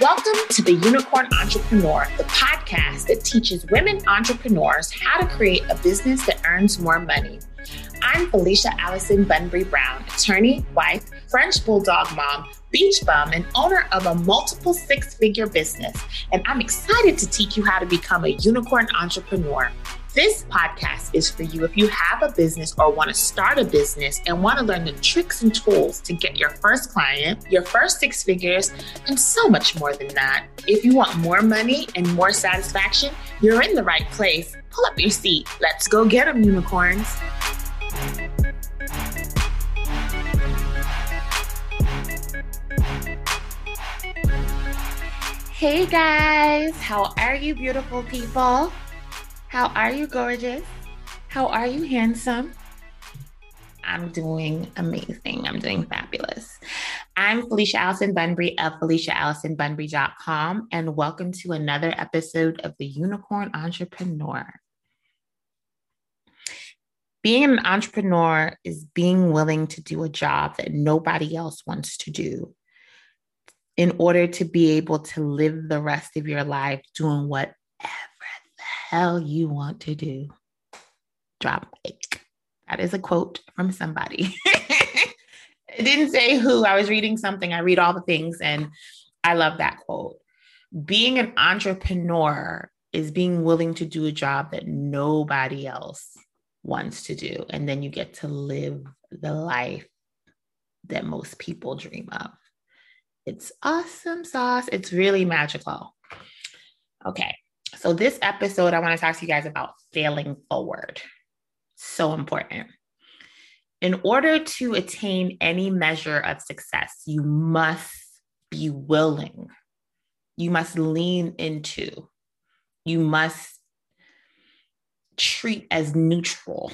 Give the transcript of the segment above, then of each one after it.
Welcome to the Unicorn Entrepreneur, the podcast that teaches women entrepreneurs how to create a business that earns more money. I'm Felicia Allison Bunbury Brown, attorney, wife, French bulldog mom, beach bum, and owner of a multiple six figure business. And I'm excited to teach you how to become a unicorn entrepreneur. This podcast is for you if you have a business or want to start a business and want to learn the tricks and tools to get your first client, your first six figures, and so much more than that. If you want more money and more satisfaction, you're in the right place. Pull up your seat. Let's go get them, unicorns. Hey guys, how are you, beautiful people? How are you, gorgeous? How are you, handsome? I'm doing amazing. I'm doing fabulous. I'm Felicia Allison Bunbury of FeliciaAllisonBunbury.com, and welcome to another episode of The Unicorn Entrepreneur. Being an entrepreneur is being willing to do a job that nobody else wants to do in order to be able to live the rest of your life doing whatever hell you want to do. Drop mic. That is a quote from somebody. it didn't say who. I was reading something. I read all the things, and I love that quote. Being an entrepreneur is being willing to do a job that nobody else wants to do. And then you get to live the life that most people dream of. It's awesome sauce. It's really magical. Okay. So, this episode, I want to talk to you guys about failing forward. So important. In order to attain any measure of success, you must be willing, you must lean into, you must treat as neutral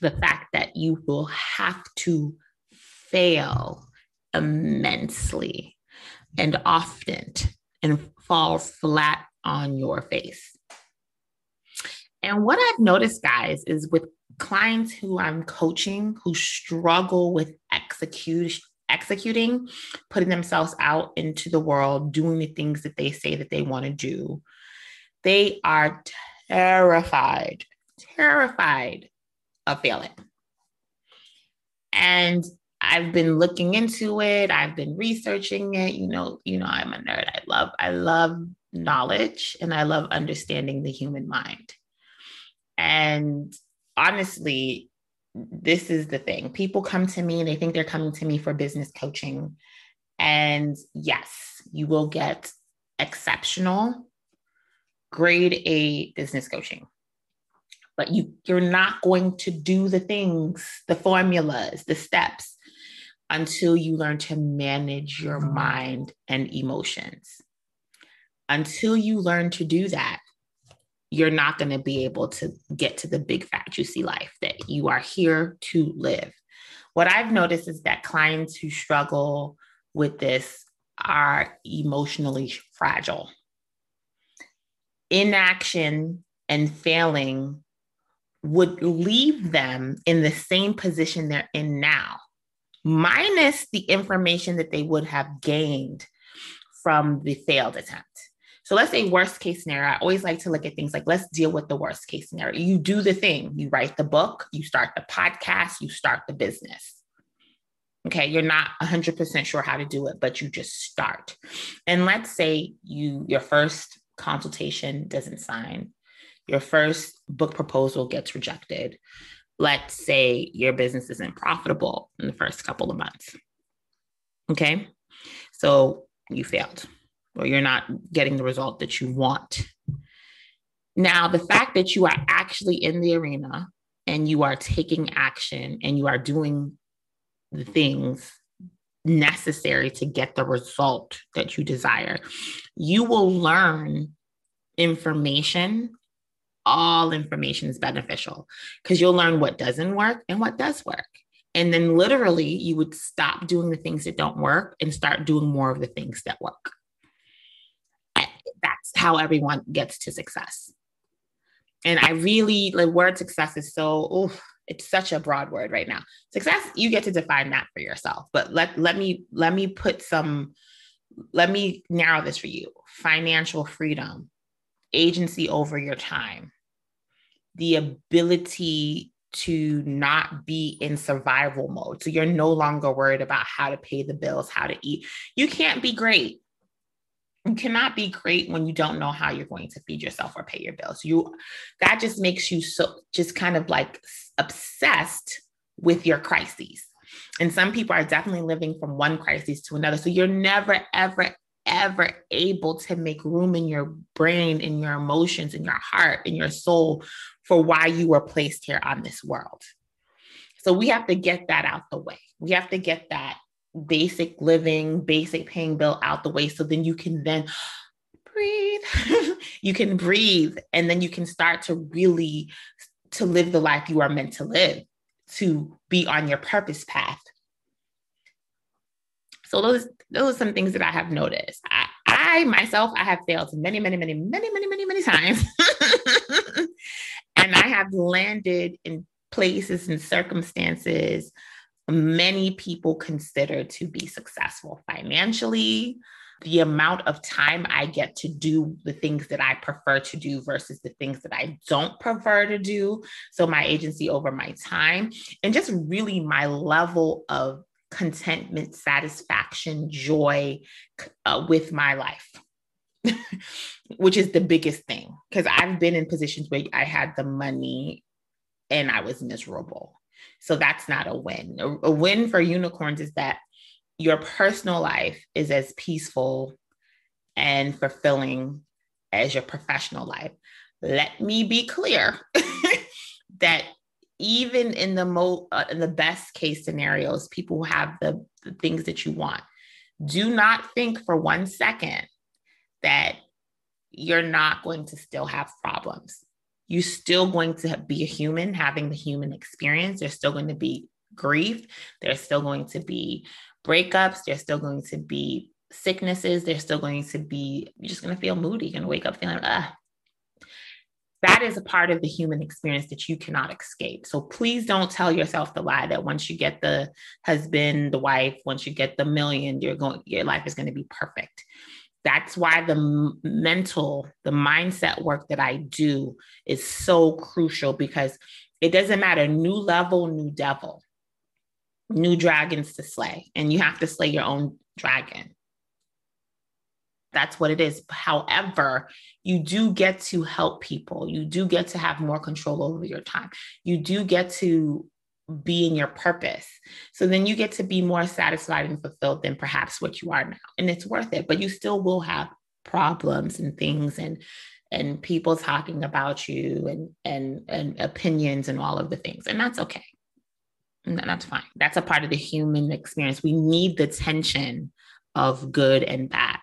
the fact that you will have to fail immensely and often and fall flat on your face. And what I've noticed, guys, is with clients who I'm coaching who struggle with execute, executing, putting themselves out into the world, doing the things that they say that they want to do, they are terrified, terrified of failing. And I've been looking into it. I've been researching it. You know, you know, I'm a nerd. I love, I love knowledge and I love understanding the human mind. And honestly, this is the thing. People come to me and they think they're coming to me for business coaching. And yes, you will get exceptional grade A business coaching. But you you're not going to do the things, the formulas, the steps until you learn to manage your mm-hmm. mind and emotions until you learn to do that, you're not going to be able to get to the big fat juicy life that you are here to live. What I've noticed is that clients who struggle with this are emotionally fragile. Inaction and failing would leave them in the same position they're in now, minus the information that they would have gained from the failed attempt. So let's say worst case scenario. I always like to look at things like let's deal with the worst case scenario. You do the thing, you write the book, you start the podcast, you start the business. Okay, you're not 100% sure how to do it, but you just start. And let's say you your first consultation doesn't sign. Your first book proposal gets rejected. Let's say your business isn't profitable in the first couple of months. Okay? So you failed or you're not getting the result that you want. Now, the fact that you are actually in the arena and you are taking action and you are doing the things necessary to get the result that you desire, you will learn information. All information is beneficial because you'll learn what doesn't work and what does work. And then literally, you would stop doing the things that don't work and start doing more of the things that work that's how everyone gets to success. And I really, the word success is so, oof, it's such a broad word right now. Success, you get to define that for yourself. But let, let me let me put some let me narrow this for you financial freedom, agency over your time, the ability to not be in survival mode. So you're no longer worried about how to pay the bills, how to eat. You can't be great. You cannot be great when you don't know how you're going to feed yourself or pay your bills. You that just makes you so just kind of like obsessed with your crises. And some people are definitely living from one crisis to another. So you're never, ever, ever able to make room in your brain, in your emotions, in your heart, in your soul for why you were placed here on this world. So we have to get that out the way. We have to get that basic living, basic paying bill out the way. So then you can then breathe. you can breathe and then you can start to really to live the life you are meant to live, to be on your purpose path. So those those are some things that I have noticed. I, I myself I have failed many, many, many, many, many, many, many times. and I have landed in places and circumstances many people consider to be successful financially, the amount of time I get to do the things that I prefer to do versus the things that I don't prefer to do. So, my agency over my time, and just really my level of contentment, satisfaction, joy uh, with my life. which is the biggest thing because I've been in positions where I had the money and I was miserable. So that's not a win. A, a win for unicorns is that your personal life is as peaceful and fulfilling as your professional life. Let me be clear that even in the mo uh, in the best case scenarios, people have the, the things that you want. Do not think for one second that you're not going to still have problems. You're still going to be a human having the human experience. There's still going to be grief. There's still going to be breakups. There's still going to be sicknesses. There's still going to be, you're just going to feel moody. You're going to wake up feeling, ah. That is a part of the human experience that you cannot escape. So please don't tell yourself the lie that once you get the husband, the wife, once you get the million, you're going, your life is going to be perfect. That's why the mental, the mindset work that I do is so crucial because it doesn't matter, new level, new devil new dragons to slay, and you have to slay your own dragon. That's what it is. However, you do get to help people. You do get to have more control over your time. You do get to be in your purpose. So then you get to be more satisfied and fulfilled than perhaps what you are now. And it's worth it, but you still will have problems and things and and people talking about you and and and opinions and all of the things. And that's okay And that's fine. That's a part of the human experience. We need the tension of good and bad.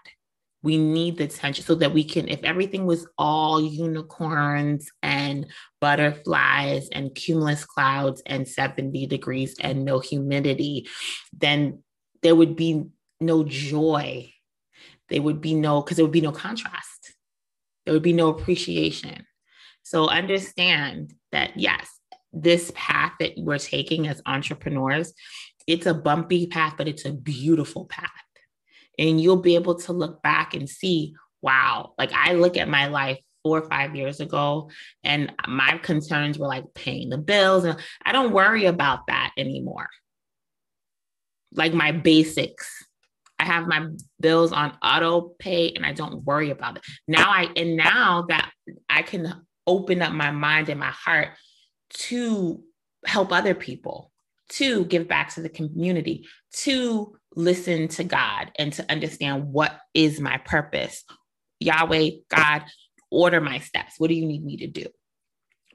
We need the tension so that we can, if everything was all unicorns and butterflies and cumulus clouds and 70 degrees and no humidity, then there would be no joy. There would be no, because there would be no contrast. There would be no appreciation. So understand that, yes, this path that we're taking as entrepreneurs, it's a bumpy path, but it's a beautiful path. And you'll be able to look back and see, wow, like I look at my life four or five years ago, and my concerns were like paying the bills. And I don't worry about that anymore. Like my basics. I have my bills on auto pay and I don't worry about it. Now I and now that I can open up my mind and my heart to help other people, to give back to the community, to listen to God and to understand what is my purpose. Yahweh, God, order my steps. What do you need me to do?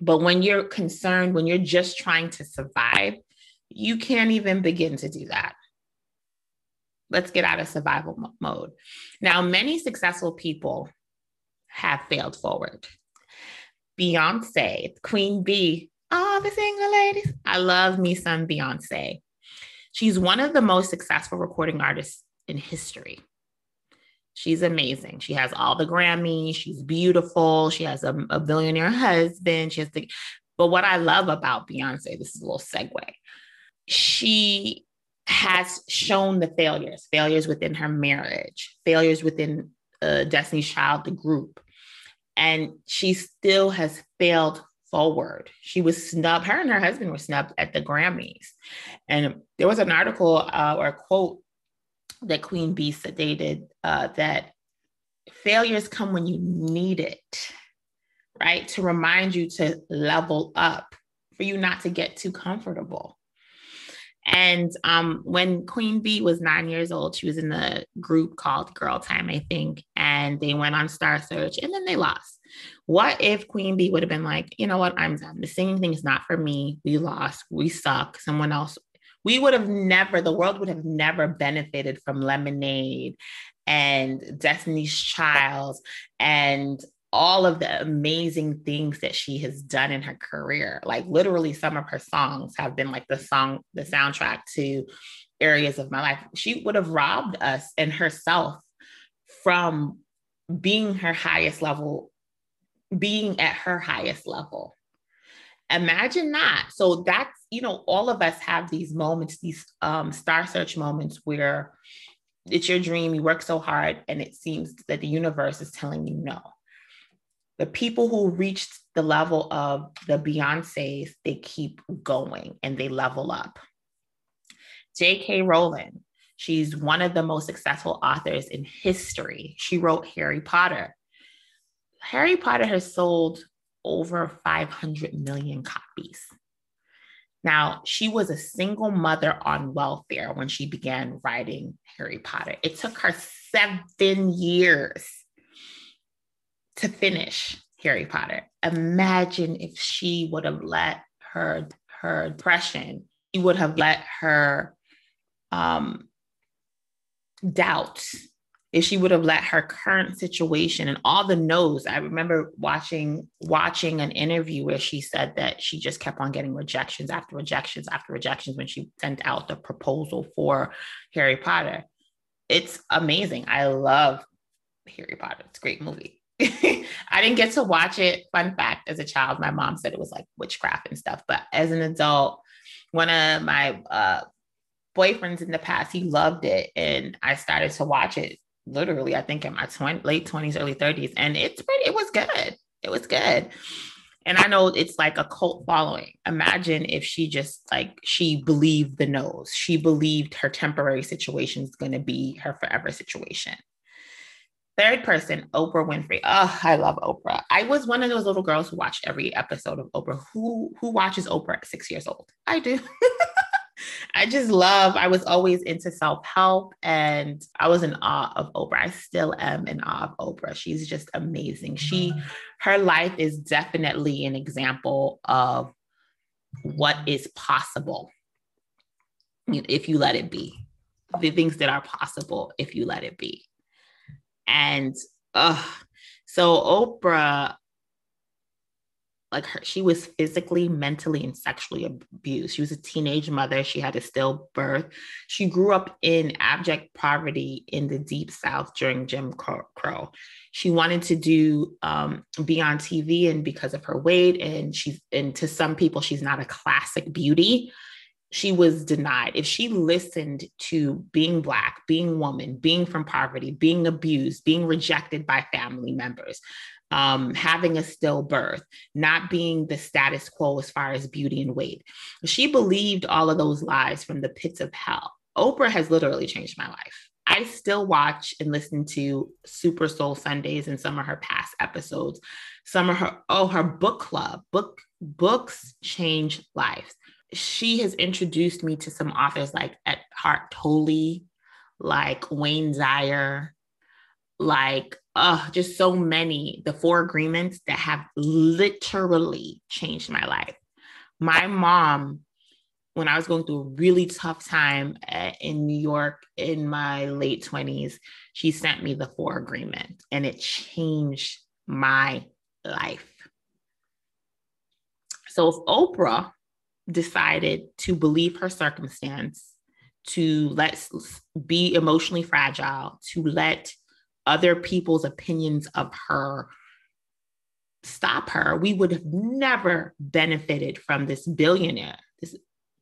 But when you're concerned, when you're just trying to survive, you can't even begin to do that. Let's get out of survival mode. Now, many successful people have failed forward. Beyonce, Queen Bey, all the single ladies. I love me some Beyonce. She's one of the most successful recording artists in history. She's amazing. She has all the Grammys. She's beautiful. She has a, a billionaire husband. She has the, but what I love about Beyonce, this is a little segue. She has shown the failures, failures within her marriage, failures within uh, Destiny's Child, the group. And she still has failed forward. She was snubbed, her and her husband were snubbed at the Grammys. And there was an article uh, or a quote that Queen Bey stated uh, that failures come when you need it, right? To remind you to level up, for you not to get too comfortable. And um, when Queen Bey was nine years old, she was in a group called Girl Time, I think, and they went on Star Search and then they lost. What if Queen Bey would have been like, you know what, I'm done. The singing thing is not for me. We lost. We suck. Someone else. We would have never, the world would have never benefited from Lemonade and Destiny's Child and all of the amazing things that she has done in her career. Like literally some of her songs have been like the song, the soundtrack to areas of my life. She would have robbed us and herself from being her highest level, being at her highest level. Imagine that. So that's, you know, all of us have these moments, these um, star search moments where it's your dream, you work so hard, and it seems that the universe is telling you no the people who reached the level of the Beyonces, they keep going and they level up. J.K. Rowling, she's one of the most successful authors in history. She wrote Harry Potter. Harry Potter has sold over 500 million copies. Now, she was a single mother on welfare when she began writing Harry Potter. It took her seven years to finish Harry Potter. Imagine if she would have let her her depression, she would have let her um, doubts, if she would have let her current situation and all the no's. I remember watching watching an interview where she said that she just kept on getting rejections after rejections after rejections when she sent out the proposal for Harry Potter. It's amazing. I love Harry Potter. It's a great movie. I didn't get to watch it. Fun fact as a child, my mom said it was like witchcraft and stuff. But as an adult, one of my uh, boyfriends in the past, he loved it. And I started to watch it literally, I think in my 20, late 20s, early 30s. And it's pretty, it was good. It was good. And I know it's like a cult following. Imagine if she just like she believed the nose. She believed her temporary situation is going to be her forever situation. Third person, Oprah Winfrey. Oh, I love Oprah. I was one of those little girls who watched every episode of Oprah. Who who watches Oprah at six years old? I do. I just love, I was always into self-help and I was in awe of Oprah. I still am in awe of Oprah. She's just amazing. She her life is definitely an example of what is possible if you let it be. The things that are possible if you let it be. And uh, so Oprah, like her, she was physically, mentally, and sexually abused. She was a teenage mother. She had a stillbirth. She grew up in abject poverty in the deep South during Jim Crow. She wanted to do um, be on TV, and because of her weight, and she's and to some people, she's not a classic beauty she was denied. If she listened to being Black, being woman, being from poverty, being abused, being rejected by family members, um, having a stillbirth, not being the status quo as far as beauty and weight, she believed all of those lies from the pits of hell. Oprah has literally changed my life. I still watch and listen to Super Soul Sundays and some of her past episodes. Some of her, oh, her book club, book books change lives she has introduced me to some authors like at Eckhart Tolle, like Wayne Dyer, like uh, just so many, the four agreements that have literally changed my life. My mom, when I was going through a really tough time at, in New York in my late 20s, she sent me the four agreements and it changed my life. So if Oprah decided to believe her circumstance, to let be emotionally fragile, to let other people's opinions of her stop her, we would have never benefited from this billionaire, this,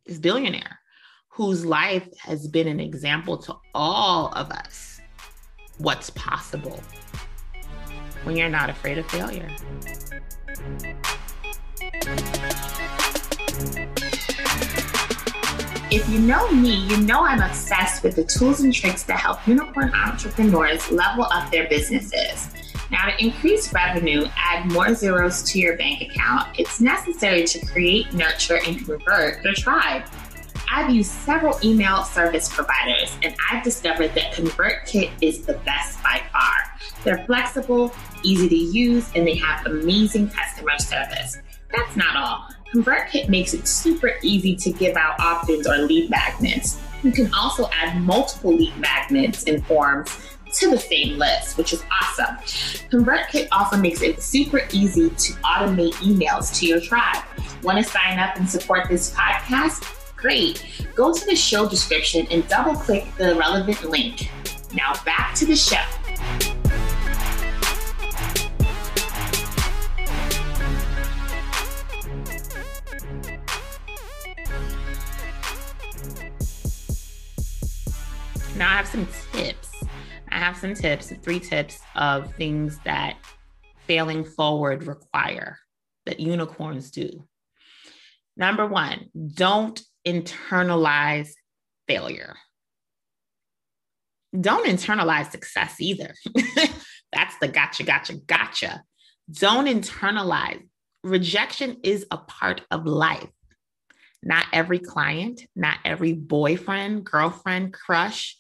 this billionaire whose life has been an example to all of us what's possible when you're not afraid of failure. If you know me, you know I'm obsessed with the tools and tricks that help unicorn entrepreneurs level up their businesses. Now, to increase revenue, add more zeros to your bank account, it's necessary to create, nurture, and convert your tribe. I've used several email service providers, and I've discovered that ConvertKit is the best by far. They're flexible, easy to use, and they have amazing customer service. That's not all. ConvertKit makes it super easy to give out opt-ins or lead magnets. You can also add multiple lead magnets and forms to the same list, which is awesome. ConvertKit also makes it super easy to automate emails to your tribe. Want to sign up and support this podcast? Great. Go to the show description and double click the relevant link. Now back to the show. Now I have some tips. I have some tips, three tips of things that failing forward require that unicorns do. Number one, don't internalize failure. Don't internalize success either. That's the gotcha, gotcha, gotcha. Don't internalize. Rejection is a part of life. Not every client, not every boyfriend, girlfriend, crush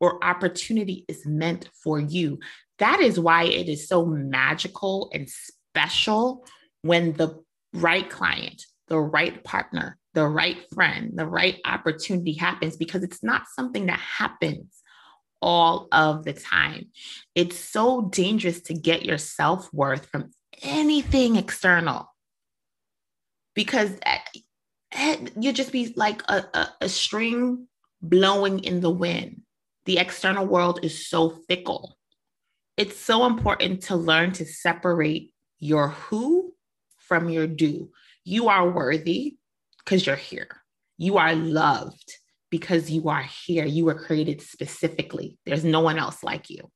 or opportunity is meant for you. That is why it is so magical and special when the right client, the right partner, the right friend, the right opportunity happens because it's not something that happens all of the time. It's so dangerous to get your self worth from anything external because eh, eh, you just be like a, a, a string blowing in the wind the external world is so fickle. It's so important to learn to separate your who from your do. You are worthy because you're here. You are loved because you are here. You were created specifically. There's no one else like you.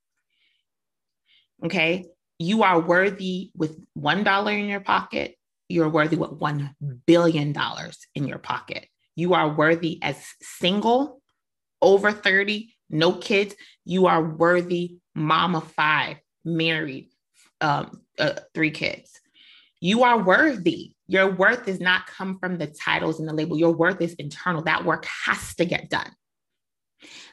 Okay. You are worthy with $1 in your pocket. You're worthy with $1 billion in your pocket. You are worthy as single, over 30, no kids, you are worthy mom of five, married, um, uh, three kids. You are worthy. Your worth does not come from the titles and the label. Your worth is internal. That work has to get done.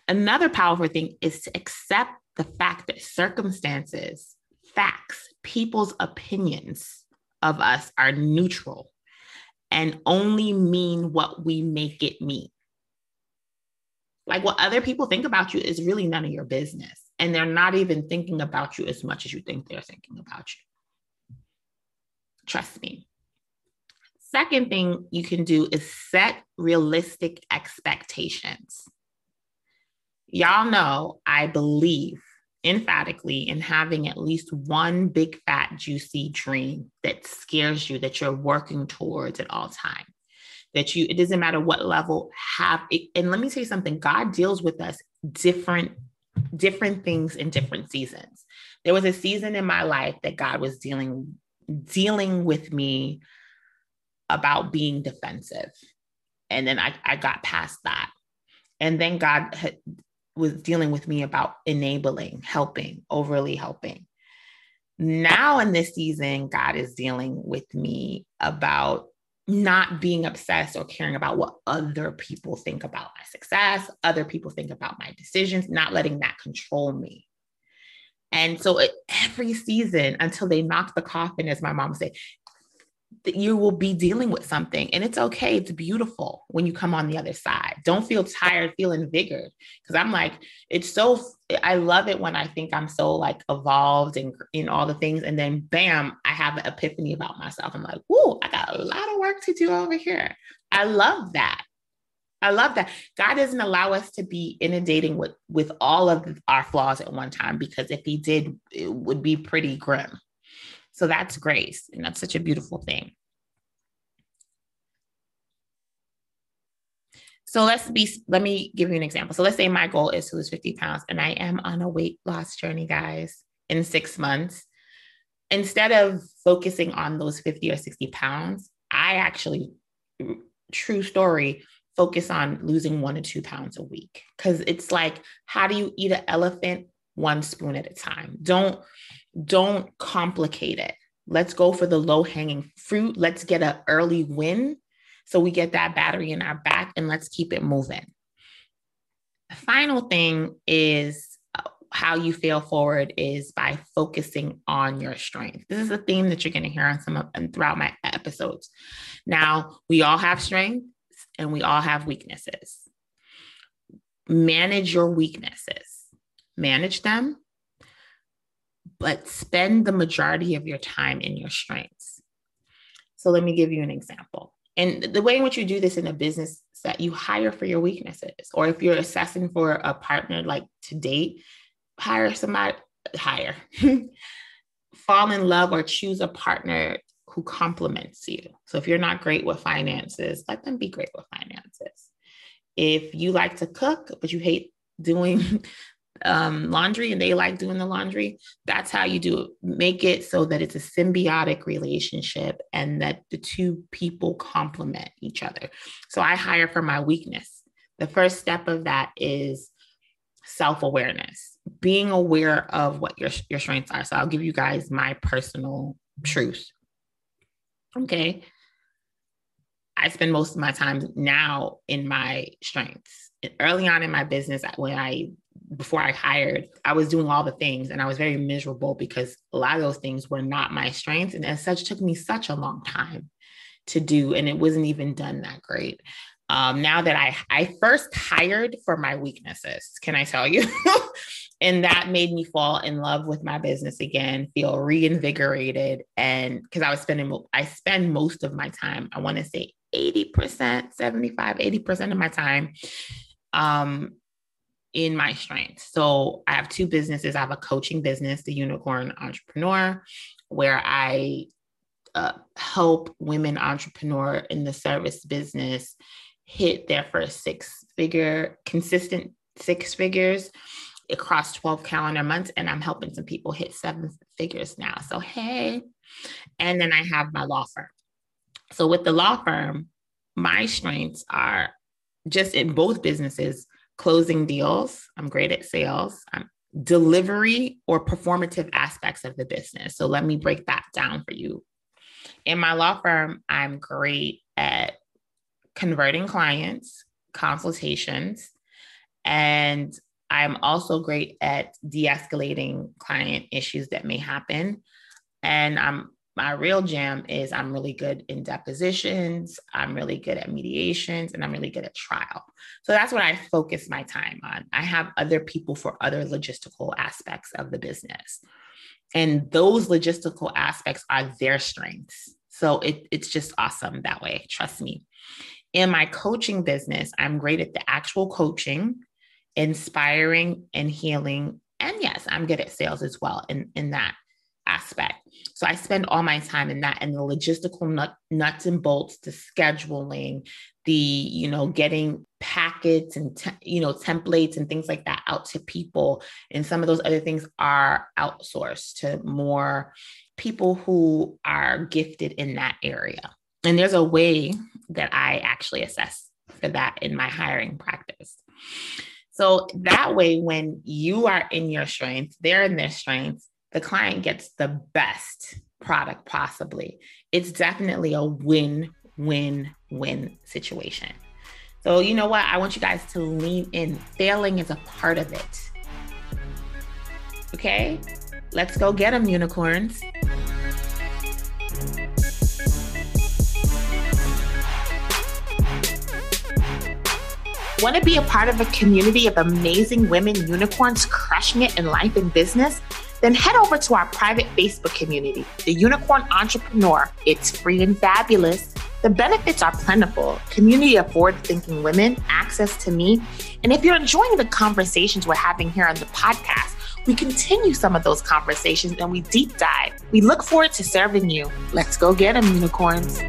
Another powerful thing is to accept the fact that circumstances, facts, people's opinions of us are neutral and only mean what we make it mean. Like what other people think about you is really none of your business. And they're not even thinking about you as much as you think they're thinking about you. Trust me. Second thing you can do is set realistic expectations. Y'all know I believe emphatically in having at least one big, fat, juicy dream that scares you that you're working towards at all times that you, it doesn't matter what level have it. And let me tell you something, God deals with us different, different things in different seasons. There was a season in my life that God was dealing, dealing with me about being defensive. And then I, I got past that. And then God had, was dealing with me about enabling, helping, overly helping. Now in this season, God is dealing with me about not being obsessed or caring about what other people think about my success, other people think about my decisions, not letting that control me. And so every season until they knock the coffin, as my mom would say, that you will be dealing with something and it's okay it's beautiful when you come on the other side don't feel tired feel invigorated because i'm like it's so i love it when i think i'm so like evolved and in all the things and then bam i have an epiphany about myself i'm like whoa i got a lot of work to do over here i love that I love that. God doesn't allow us to be inundating with with all of our flaws at one time because if he did, it would be pretty grim. So that's grace. And that's such a beautiful thing. So let's be, let me give you an example. So let's say my goal is to lose 50 pounds and I am on a weight loss journey, guys, in six months. Instead of focusing on those 50 or 60 pounds, I actually, true story, focus on losing one to two pounds a week. Cause it's like, how do you eat an elephant one spoon at a time? Don't, don't complicate it. Let's go for the low hanging fruit. Let's get an early win so we get that battery in our back and let's keep it moving. The final thing is uh, how you fail forward is by focusing on your strength. This is a theme that you're going to hear on some of and throughout my episodes. Now, we all have strengths and we all have weaknesses. Manage your weaknesses. Manage them but spend the majority of your time in your strengths. So let me give you an example. And the way in which you do this in a business that you hire for your weaknesses, or if you're assessing for a partner like to date, hire somebody, hire, fall in love or choose a partner who complements you. So if you're not great with finances, let them be great with finances. If you like to cook, but you hate doing um, laundry and they like doing the laundry, that's how you do it. Make it so that it's a symbiotic relationship and that the two people complement each other. So I hire for my weakness. The first step of that is self awareness, being aware of what your, your strengths are. So I'll give you guys my personal truth. Okay. I spend most of my time now in my strengths. Early on in my business, when I before I hired, I was doing all the things and I was very miserable because a lot of those things were not my strengths. And as such, took me such a long time to do. And it wasn't even done that great. Um, now that I, I first hired for my weaknesses, can I tell you? and that made me fall in love with my business again, feel reinvigorated. And because I was spending, I spend most of my time, I want to say 80%, 75, 80% of my time um, in my strengths. So I have two businesses. I have a coaching business, the Unicorn Entrepreneur, where I uh, help women entrepreneur in the service business hit their first six figure, consistent six figures across 12 calendar months. And I'm helping some people hit seven figures now. So, hey. And then I have my law firm. So, with the law firm, my strengths are just in both businesses closing deals. I'm great at sales. I'm delivery or performative aspects of the business. So let me break that down for you. In my law firm, I'm great at converting clients, consultations, and I'm also great at de escalating client issues that may happen. And I'm my real jam is I'm really good in depositions, I'm really good at mediations, and I'm really good at trial. So that's what I focus my time on. I have other people for other logistical aspects of the business. And those logistical aspects are their strengths. So it, it's just awesome that way. Trust me. In my coaching business, I'm great at the actual coaching, inspiring and healing. And yes, I'm good at sales as well in, in that aspect. So I spend all my time in that and the logistical nut, nuts and bolts, the scheduling, the, you know, getting packets and, te- you know, templates and things like that out to people. And some of those other things are outsourced to more people who are gifted in that area. And there's a way that I actually assess for that in my hiring practice. So that way, when you are in your strengths, they're in their strengths, the client gets the best product possibly. It's definitely a win win win situation. So, you know what? I want you guys to lean in. Failing is a part of it. Okay? Let's go get them, unicorns. Want to be a part of a community of amazing women unicorns crushing it in life and business? Then head over to our private Facebook community, The Unicorn Entrepreneur. It's free and fabulous. The benefits are plentiful community of forward thinking women, access to me. And if you're enjoying the conversations we're having here on the podcast, we continue some of those conversations and we deep dive. We look forward to serving you. Let's go get them, unicorns.